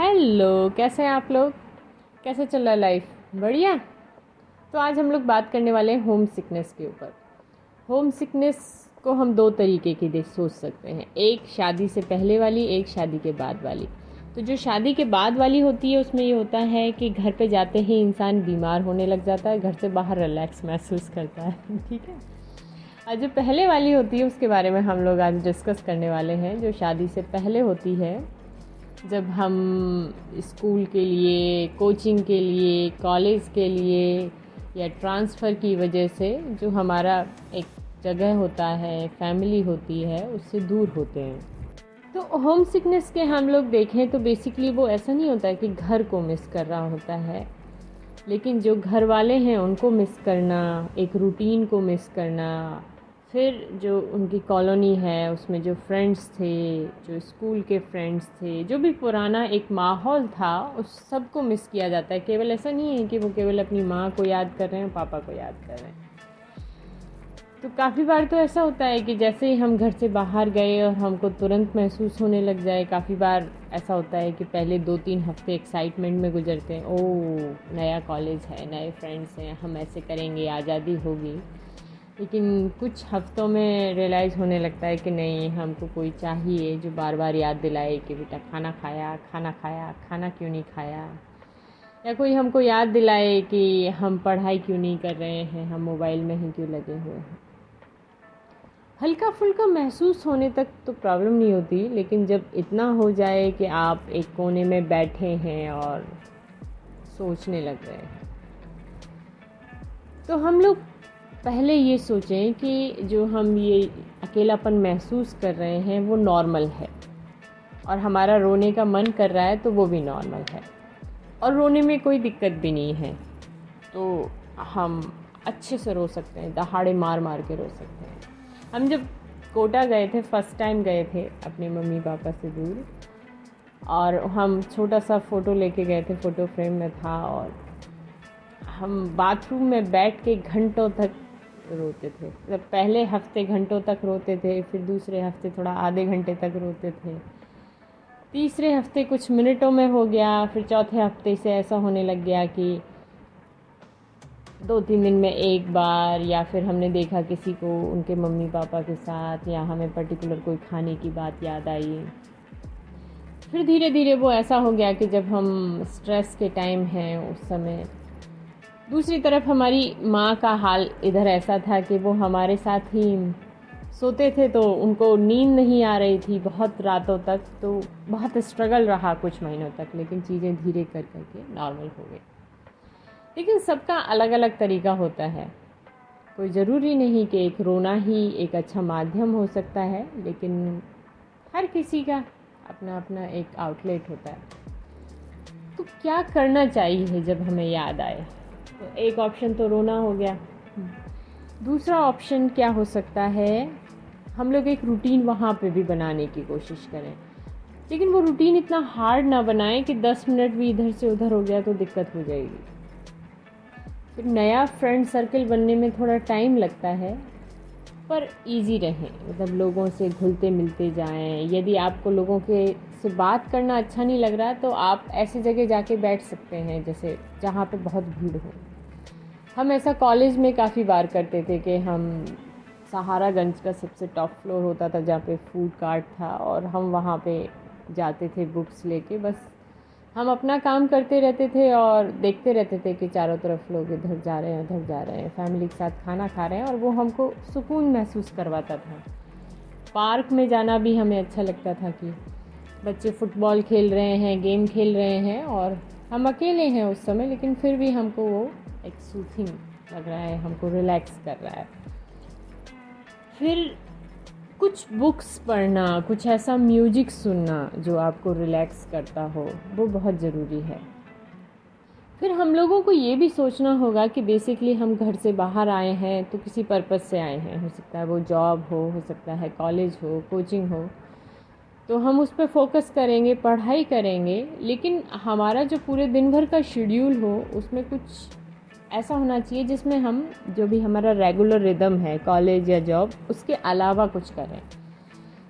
Hello, कैसे हैं आप लोग? कैसे चल रहा है लाइफ बढ़िया? तो आज हम लोग बात करने वाले हैं होम सिकनेस के ऊपर। होम सिकनेस को हम दो तरीके की देख, सोच सकते हैं। एक शादी से पहले वाली, एक शादी के बाद वाली। तो जो शादी के बाद वाली होती है, उसमें ये होता है कि घर पे जाते ही इंसान बीमार होने लग जाता है, घर से बाहर रिलैक्स महसूस करता है, ठीक है? और जो पहले वाली होती है, उसके बारे में हम लोग आज डिस्कस करने वाले हैं। जो शादी से पहले होती है जब हम स्कूल के लिए, कोचिंग के लिए, कॉलेज के लिए या ट्रांसफ़र की वजह से जो हमारा एक जगह होता है, फैमिली होती है, उससे दूर होते हैं। तो होम सिकनेस के हम लोग देखें तो बेसिकली वो ऐसा नहीं होता है कि घर को मिस कर रहा होता है। लेकिन जो घर वाले हैं, उनको मिस करना, एक रूटीन को मिस करना फिर जो उनकी कॉलोनी है, उसमें जो फ्रेंड्स थे, जो स्कूल के फ्रेंड्स थे, जो भी पुराना एक माहौल था, उस सबको मिस किया जाता है। केवल ऐसा नहीं है कि वो केवल अपनी माँ को याद कर रहे हैं, पापा को याद कर रहे हैं। तो काफ़ी बार तो ऐसा होता है कि जैसे ही हम घर से बाहर गए और हमको तुरंत महसूस होने लग जाए, काफ़ी बार ऐसा होता है कि पहले दो तीन हफ़्ते एक्साइटमेंट में गुजरते हैं ओ नया कॉलेज है, नए फ्रेंड्स हैं, हम ऐसे करेंगे, आज़ादी होगी। लेकिन कुछ हफ्तों में रियलाइज़ होने लगता है कि नहीं, हमको कोई चाहिए जो बार बार याद दिलाए कि बेटा खाना खाया खाना खाया, खाना क्यों नहीं खाया? या कोई हमको याद दिलाए कि हम पढ़ाई क्यों नहीं कर रहे हैं, हम मोबाइल में ही क्यों लगे हुए हैं? हल्का फुल्का महसूस होने तक तो प्रॉब्लम नहीं होती, लेकिन जब इतना हो जाए कि आप एक कोने में बैठे हैं और सोचने लग रहे हैं। तो हम लोग पहले ये सोचें कि जो हम ये अकेलापन महसूस कर रहे हैं, वो नॉर्मल है। और हमारा रोने का मन कर रहा है तो वो भी नॉर्मल है। और रोने में कोई दिक्कत भी नहीं है। तो हम अच्छे से रो सकते हैं, दहाड़े मार मार के रो सकते हैं। हम जब कोटा गए थे फ़र्स्ट टाइम गए थे अपने मम्मी पापा से दूर, और हम छोटा सा फ़ोटो लेके गए थे फ़ोटो फ्रेम में था, और हम बाथरूम में बैठ के घंटों तक रोते थे। मतलब पहले हफ़्ते घंटों तक रोते थे, फिर दूसरे हफ़्ते थोड़ा आधे घंटे तक रोते थे। तीसरे हफ़्ते कुछ मिनटों में हो गया, फिर चौथे हफ़्ते से ऐसा होने लग गया कि दो तीन दिन में एक बार, या फिर हमने देखा किसी को उनके मम्मी पापा के साथ, या हमें पर्टिकुलर कोई खाने की बात याद आई। फिर धीरे धीरे वो ऐसा हो गया कि जब हम स्ट्रेस के टाइम हैं उस समय दूसरी तरफ़ हमारी माँ का हाल इधर ऐसा था कि वो हमारे साथ ही सोते थे तो उनको नींद नहीं आ रही थी बहुत रातों तक तो बहुत स्ट्रगल रहा कुछ महीनों तक, लेकिन चीज़ें धीरे कर करके नॉर्मल हो गई। लेकिन सबका अलग अलग तरीका होता है। कोई ज़रूरी नहीं कि एक रोना ही एक अच्छा माध्यम हो सकता है, लेकिन हर किसी का अपना अपना एक आउटलेट होता है। तो क्या करना चाहिए जब हमें याद आए? तो एक ऑप्शन तो रोना हो गया। दूसरा ऑप्शन क्या हो सकता है? हम लोग एक रूटीन वहाँ पे भी बनाने की कोशिश करें। लेकिन वो रूटीन इतना हार्ड ना बनाएँ कि दस मिनट भी इधर से उधर हो गया तो दिक्कत हो जाएगी। फिर नया फ्रेंड सर्कल बनने में थोड़ा टाइम लगता है, पर इजी रहें। मतलब लोगों से घुलते मिलते जाएँ। यदि आपको लोगों के से बात करना अच्छा नहीं लग रहा तो आप ऐसी जगह जाके बैठ सकते हैं, जैसे जहाँ पे बहुत भीड़ हो। हम ऐसा कॉलेज में काफ़ी बार करते थे कि हम सहारागंज का सबसे टॉप फ्लोर होता था, जहाँ पे फ़ूड कार्ट था, और हम वहाँ पे जाते थे बुक्स लेके। बस हम अपना काम करते रहते थे और देखते रहते थे कि चारों तरफ़ लोग इधर जा रहे हैं, उधर जा रहे हैं फैमिली के साथ खाना खा रहे हैं, और वो हमको सुकून महसूस करवाता था। पार्क में जाना भी हमें अच्छा लगता था कि बच्चे फुटबॉल खेल रहे हैं, गेम खेल रहे हैं और हम अकेले हैं उस समय, लेकिन फिर भी हमको वो एक सूथिंग लग रहा है, हमको रिलैक्स कर रहा है। फिर कुछ बुक्स पढ़ना, कुछ ऐसा म्यूज़िक सुनना जो आपको रिलैक्स करता हो, वो बहुत ज़रूरी है। फिर हम लोगों को ये भी सोचना होगा कि बेसिकली हम घर से बाहर आए हैं तो किसी पर्पज़ से आए हैं। हो सकता है वो जॉब हो हो सकता है कॉलेज हो कोचिंग हो। तो हम उस पर फोकस करेंगे, पढ़ाई करेंगे, लेकिन हमारा जो पूरे दिन भर का शेड्यूल हो, उसमें कुछ ऐसा होना चाहिए जिसमें हम जो भी हमारा रेगुलर रिदम है कॉलेज या जॉब उसके अलावा कुछ करें।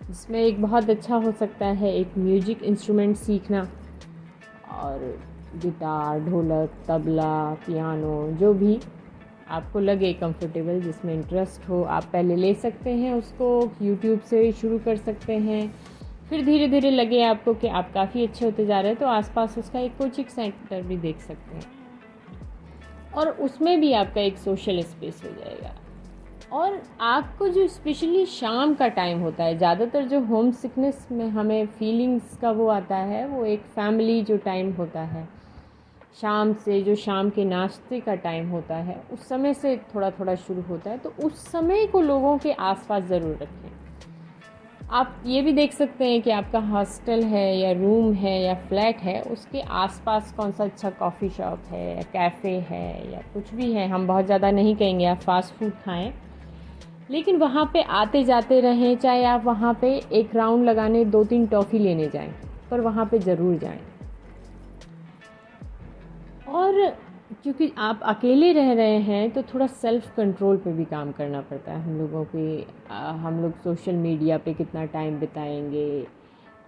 जिसमें एक बहुत अच्छा हो सकता है एक म्यूज़िक इंस्ट्रूमेंट सीखना। और गिटार ढोलक, तबला पियानो जो भी आपको लगे कंफर्टेबल जिसमें इंटरेस्ट हो, आप पहले ले सकते हैं, उसको यूट्यूब से शुरू कर सकते हैं। फिर धीरे धीरे लगे आपको कि आप काफ़ी अच्छे होते जा रहे हैं तो आसपास उसका एक कोचिंग सेंटर भी देख सकते हैं। और उसमें भी आपका एक सोशल स्पेस हो जाएगा। और आपको जो स्पेशली शाम का टाइम होता है, ज़्यादातर जो होम सिकनेस में हमें फीलिंग्स का वो आता है, वो एक फैमिली जो टाइम होता है, शाम से जो शाम के नाश्ते का टाइम होता है, उस समय से थोड़ा थोड़ा शुरू होता है तो उस समय को लोगों के आसपास ज़रूर रखें। आप ये भी देख सकते हैं कि आपका हॉस्टल है या रूम है या फ्लैट है, उसके आसपास कौन सा अच्छा कॉफ़ी शॉप है या कैफ़े है या कुछ भी है। हम बहुत ज़्यादा नहीं कहेंगे, आप फास्ट फ़ूड खाएँ। लेकिन वहाँ पे आते जाते रहें, चाहे आप वहाँ पे एक राउंड लगाने दो तीन टॉफ़ी लेने जाएँ, पर वहाँ पे ज़रूर जाएँ। और क्योंकि आप अकेले रह रहे हैं तो थोड़ा सेल्फ़ कंट्रोल पे भी काम करना पड़ता है हम लोगों के हम लोग सोशल मीडिया पे कितना टाइम बिताएँगे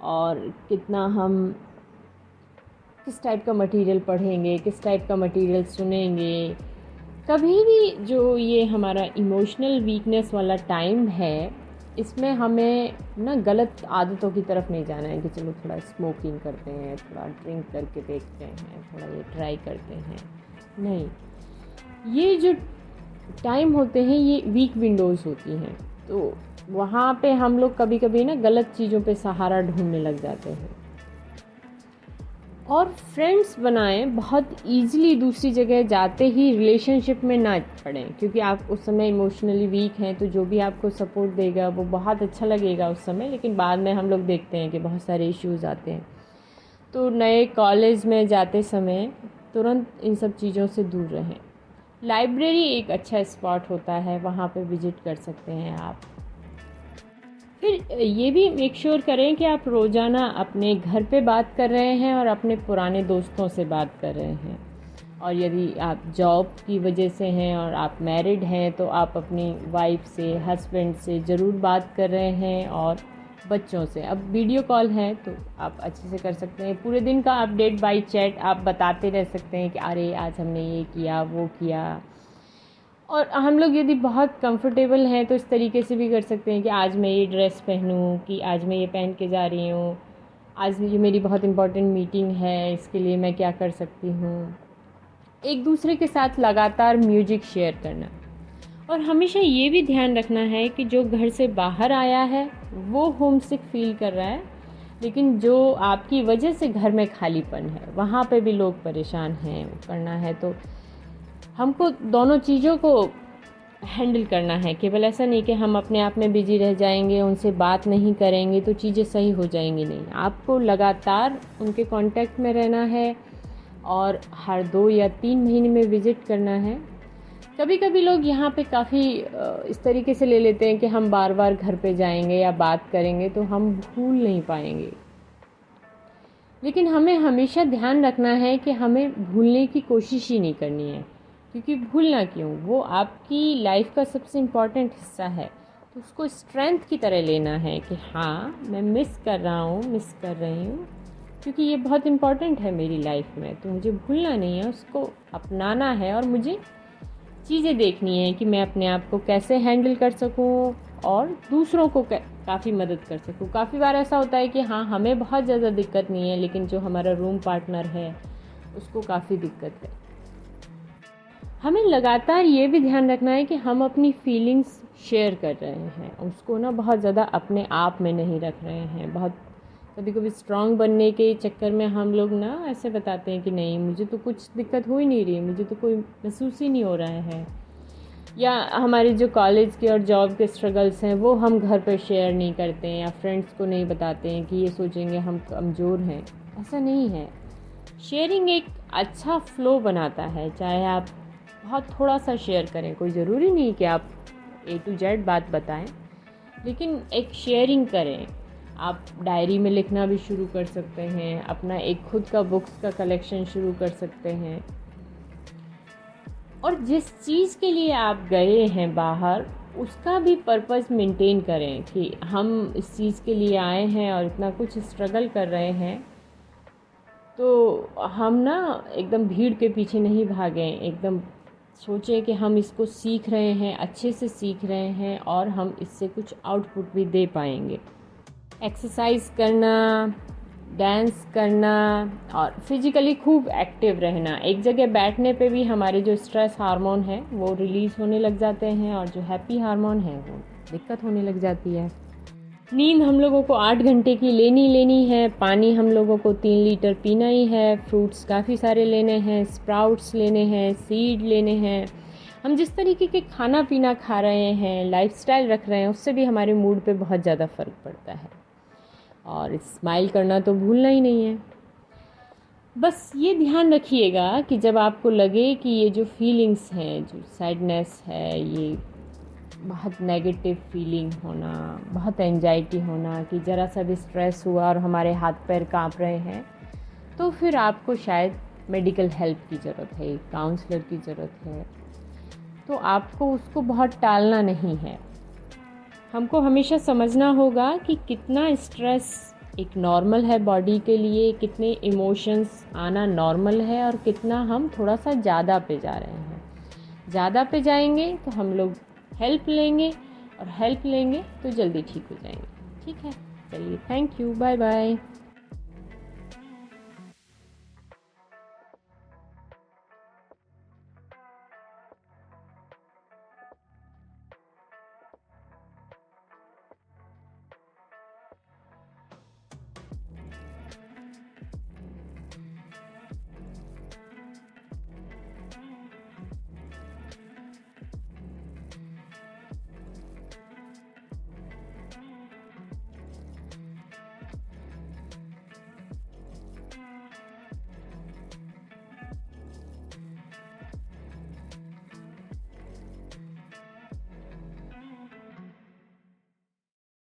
और कितना हम किस टाइप का मटेरियल पढ़ेंगे, किस टाइप का मटेरियल सुनेंगे। कभी भी जो ये हमारा इमोशनल वीकनेस वाला टाइम है, इसमें हमें ना गलत आदतों की तरफ़ नहीं जाना है कि चलो थोड़ा स्मोकिंग करते हैं, थोड़ा ड्रिंक करके देखते हैं, थोड़ा ये ट्राई करते हैं। नहीं। ये जो टाइम होते हैं, ये वीक विंडोज़ होती हैं। तो वहाँ पे हम लोग कभी कभी ना गलत चीज़ों पे सहारा ढूँढने लग जाते हैं। और फ्रेंड्स बनाएँ, बहुत ईजिली दूसरी जगह जाते ही रिलेशनशिप में ना पड़ें, क्योंकि आप उस समय इमोशनली वीक हैं तो जो भी आपको सपोर्ट देगा, वो बहुत अच्छा लगेगा उस समय, लेकिन बाद में हम लोग देखते हैं कि बहुत सारे इश्यूज़ आते हैं। तो नए कॉलेज में जाते समय तुरंत इन सब चीज़ों से दूर रहें। लाइब्रेरी एक अच्छा स्पॉट होता है, वहाँ पे विज़िट कर सकते हैं आप। फिर, ये भी मेक श्योर करें कि आप रोज़ाना अपने घर पे बात कर रहे हैं और अपने पुराने दोस्तों से बात कर रहे हैं। और यदि आप जॉब की वजह से हैं और आप मैरिड हैं तो आप अपनी वाइफ से हस्बैंड से ज़रूर बात कर रहे हैं और बच्चों से। अब वीडियो कॉल है तो आप अच्छे से कर सकते हैं। पूरे दिन का अपडेट बाय चैट आप बताते रह सकते हैं कि अरे, आज हमने ये किया, वो किया। और हम लोग यदि बहुत कंफर्टेबल हैं तो इस तरीके से भी कर सकते हैं कि आज मैं ये ड्रेस पहनूं, कि आज मैं ये पहन के जा रही हूँ। आज ये मेरी बहुत इम्पोर्टेंट मीटिंग है, इसके लिए मैं क्या कर सकती हूँ। एक दूसरे के साथ लगातार म्यूज़िक शेयर करना। और हमेशा ये भी ध्यान रखना है कि जो घर से बाहर आया है, वो होम सिक फील कर रहा है, लेकिन जो आपकी वजह से घर में खालीपन है, वहाँ पे भी लोग परेशान हैं, करना है तो हमको दोनों चीज़ों को हैंडल करना है। केवल ऐसा नहीं कि हम अपने आप में बिज़ी रह जाएँगे, उनसे बात नहीं करेंगे तो चीज़ें सही हो जाएँगी नहीं। आपको लगातार उनके कांटेक्ट में रहना है और हर दो या तीन महीने में विज़िट करना है। कभी कभी लोग यहाँ पे काफ़ी इस तरीके से ले लेते हैं कि हम बार बार घर पे जाएँगे या बात करेंगे तो हम भूल नहीं पाएँगे। लेकिन हमें हमेशा ध्यान रखना है कि हमें भूलने की कोशिश ही नहीं करनी है, क्योंकि भूलना क्यों? वो आपकी लाइफ का सबसे इंपॉर्टेंट हिस्सा है। तो उसको स्ट्रेंथ की तरह लेना है कि हाँ मैं मिस कर रहा हूँ मिस कर रही हूँ, क्योंकि ये बहुत इंपॉर्टेंट है मेरी लाइफ में। तो मुझे भूलना नहीं है, उसको अपनाना है और मुझे चीज़ें देखनी है कि मैं अपने आप को कैसे हैंडल कर सकूँ और दूसरों को काफ़ी मदद कर सकूँ। काफ़ी बार ऐसा होता है कि हाँ हमें बहुत ज़्यादा दिक्कत नहीं है, लेकिन जो हमारा रूम पार्टनर है, उसको काफ़ी दिक्कत है। हमें लगातार ये भी ध्यान रखना है कि हम अपनी फीलिंग्स शेयर कर रहे हैं। उसको ना बहुत ज़्यादा अपने आप में नहीं रख रहे हैं। बहुत कभी कभी स्ट्रांग बनने के चक्कर में हम लोग ना ऐसे बताते हैं कि नहीं, मुझे तो कुछ दिक्कत हो ही नहीं रही, मुझे तो कोई महसूस ही नहीं हो रहा है। या हमारे जो कॉलेज के और जॉब के स्ट्रगल्स हैं, वो हम घर पर शेयर नहीं करते हैं या फ्रेंड्स को नहीं बताते हैं कि ये सोचेंगे हम कमज़ोर हैं। ऐसा नहीं है। शेयरिंग एक अच्छा फ्लो बनाता है, चाहे आप बहुत थोड़ा सा शेयर करें, कोई ज़रूरी नहीं कि आप ए टू जेड बात बताएँ, लेकिन एक शेयरिंग करें। आप डायरी में लिखना भी शुरू कर सकते हैं, अपना एक खुद का बुक्स का कलेक्शन शुरू कर सकते हैं। और जिस चीज़ के लिए आप गए हैं बाहर, उसका भी पर्पज़ मेंटेन करें कि हम इस चीज़ के लिए आए हैं और इतना कुछ स्ट्रगल कर रहे हैं। तो हम ना एकदम भीड़ के पीछे नहीं भागें, एकदम सोचें कि हम इसको सीख रहे हैं, अच्छे से सीख रहे हैं और हम इससे कुछ आउटपुट भी दे पाएँगे। एक्सरसाइज करना, डांस करना और फिजिकली खूब एक्टिव रहना। एक जगह बैठने पे भी हमारे जो स्ट्रेस हार्मोन है, वो रिलीज़ होने लग जाते हैं और जो हैप्पी हार्मोन है, वो दिक्कत होने लग जाती है। नींद हम लोगों को आठ घंटे की लेनी लेनी है, पानी हम लोगों को तीन लीटर पीना ही है, फ्रूट्स काफ़ी सारे लेने हैं, स्प्राउट्स लेने हैं, सीड लेने हैं। हम जिस तरीके के खाना पीना खा रहे हैं, लाइफस्टाइल रख रहे हैं, उससे भी हमारे मूड पे बहुत ज़्यादा फ़र्क पड़ता है। और स्माइल करना तो भूलना ही नहीं है। बस ये ध्यान रखिएगा कि जब आपको लगे कि ये जो फीलिंग्स हैं, जो सैडनेस है, ये बहुत नेगेटिव फीलिंग होना, बहुत एंजाइटी होना, कि ज़रा सा भी स्ट्रेस हुआ और हमारे हाथ पैर काँप रहे हैं तो फिर आपको शायद मेडिकल हेल्प की ज़रूरत है काउंसलर की ज़रूरत है। तो आपको उसको बहुत टालना नहीं है। हमको हमेशा समझना होगा कि कितना स्ट्रेस एक नॉर्मल है बॉडी के लिए, कितने इमोशंस आना नॉर्मल है और कितना हम थोड़ा सा ज़्यादा पे जा रहे हैं। ज़्यादा पे जाएँगे तो हम लोग हेल्प लेंगे और हेल्प लेंगे तो जल्दी ठीक हो जाएँगे। ठीक है? चलिए थैंक यू बाय बाय